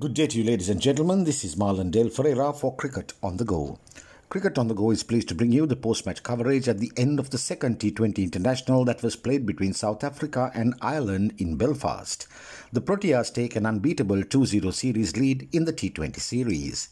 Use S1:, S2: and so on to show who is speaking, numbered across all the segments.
S1: Good day to you, ladies and gentlemen. This is Marlon Del Ferreira for Cricket on the Go. Cricket on the Go is pleased to bring you the post match coverage at the end of the second T20 international that was played between South Africa and Ireland in Belfast. The Proteas take an unbeatable 2 0 series lead in the T20 series.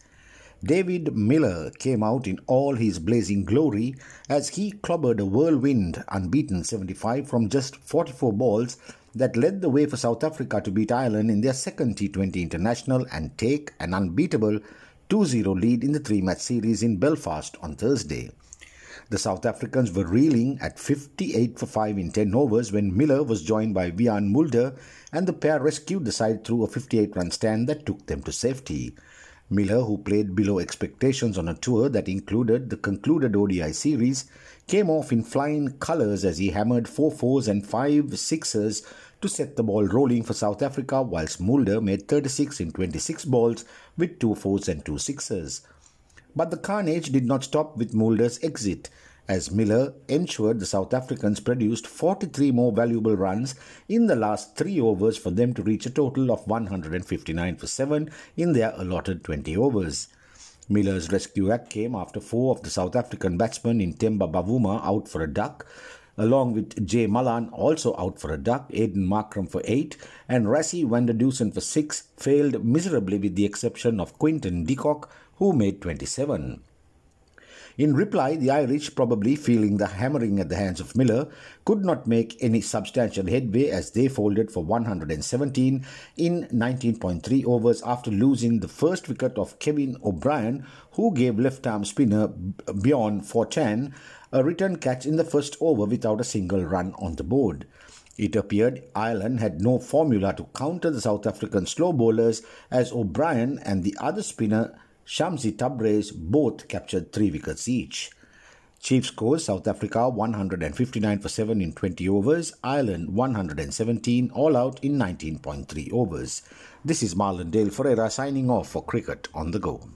S1: David Miller came out in all his blazing glory as he clobbered a whirlwind unbeaten 75 from just 44 balls that led the way for South Africa to beat Ireland in their second T20 international and take an unbeatable 2 0 lead in the three match series in Belfast on Thursday. The South Africans were reeling at 58 for 5 in 10 overs when Miller was joined by Wiaan Mulder and the pair rescued the side through a 58 run stand that took them to safety. Miller, who played below expectations on a tour that included the concluded ODI series, came off in flying colours as he hammered four fours and five sixes to set the ball rolling for South Africa, whilst Mulder made 36 in 26 balls with two fours and two sixes. But the carnage did not stop with Mulder's exit as Miller ensured the South Africans produced 43 more valuable runs in the last three overs for them to reach a total of 159 for 7 in their allotted 20 overs. Miller's rescue act came after four of the South African batsmen Intemba Bavuma out for a duck, along with Jay Malan also out for a duck, Aiden Markram for 8, and Rassie van der for 6 failed miserably with the exception of Quinton de Kock who made 27. In reply, the Irish, probably feeling the hammering at the hands of Miller, could not make any substantial headway as they folded for 117 in 19.3 overs after losing the first wicket of Kevin O'Brien, who gave left arm spinner Bjorn Fortuin a return catch in the first over without a single run on the board. It appeared Ireland had no formula to counter the South African slow bowlers as O'Brien and the other spinner Shamsi Tabraiz both captured three wickets each. Chief scores South Africa 159 for 7 in 20 overs, Ireland 117 all out in 19.3 overs. This is Marlon Dale Ferreira signing off for Cricket on the Go.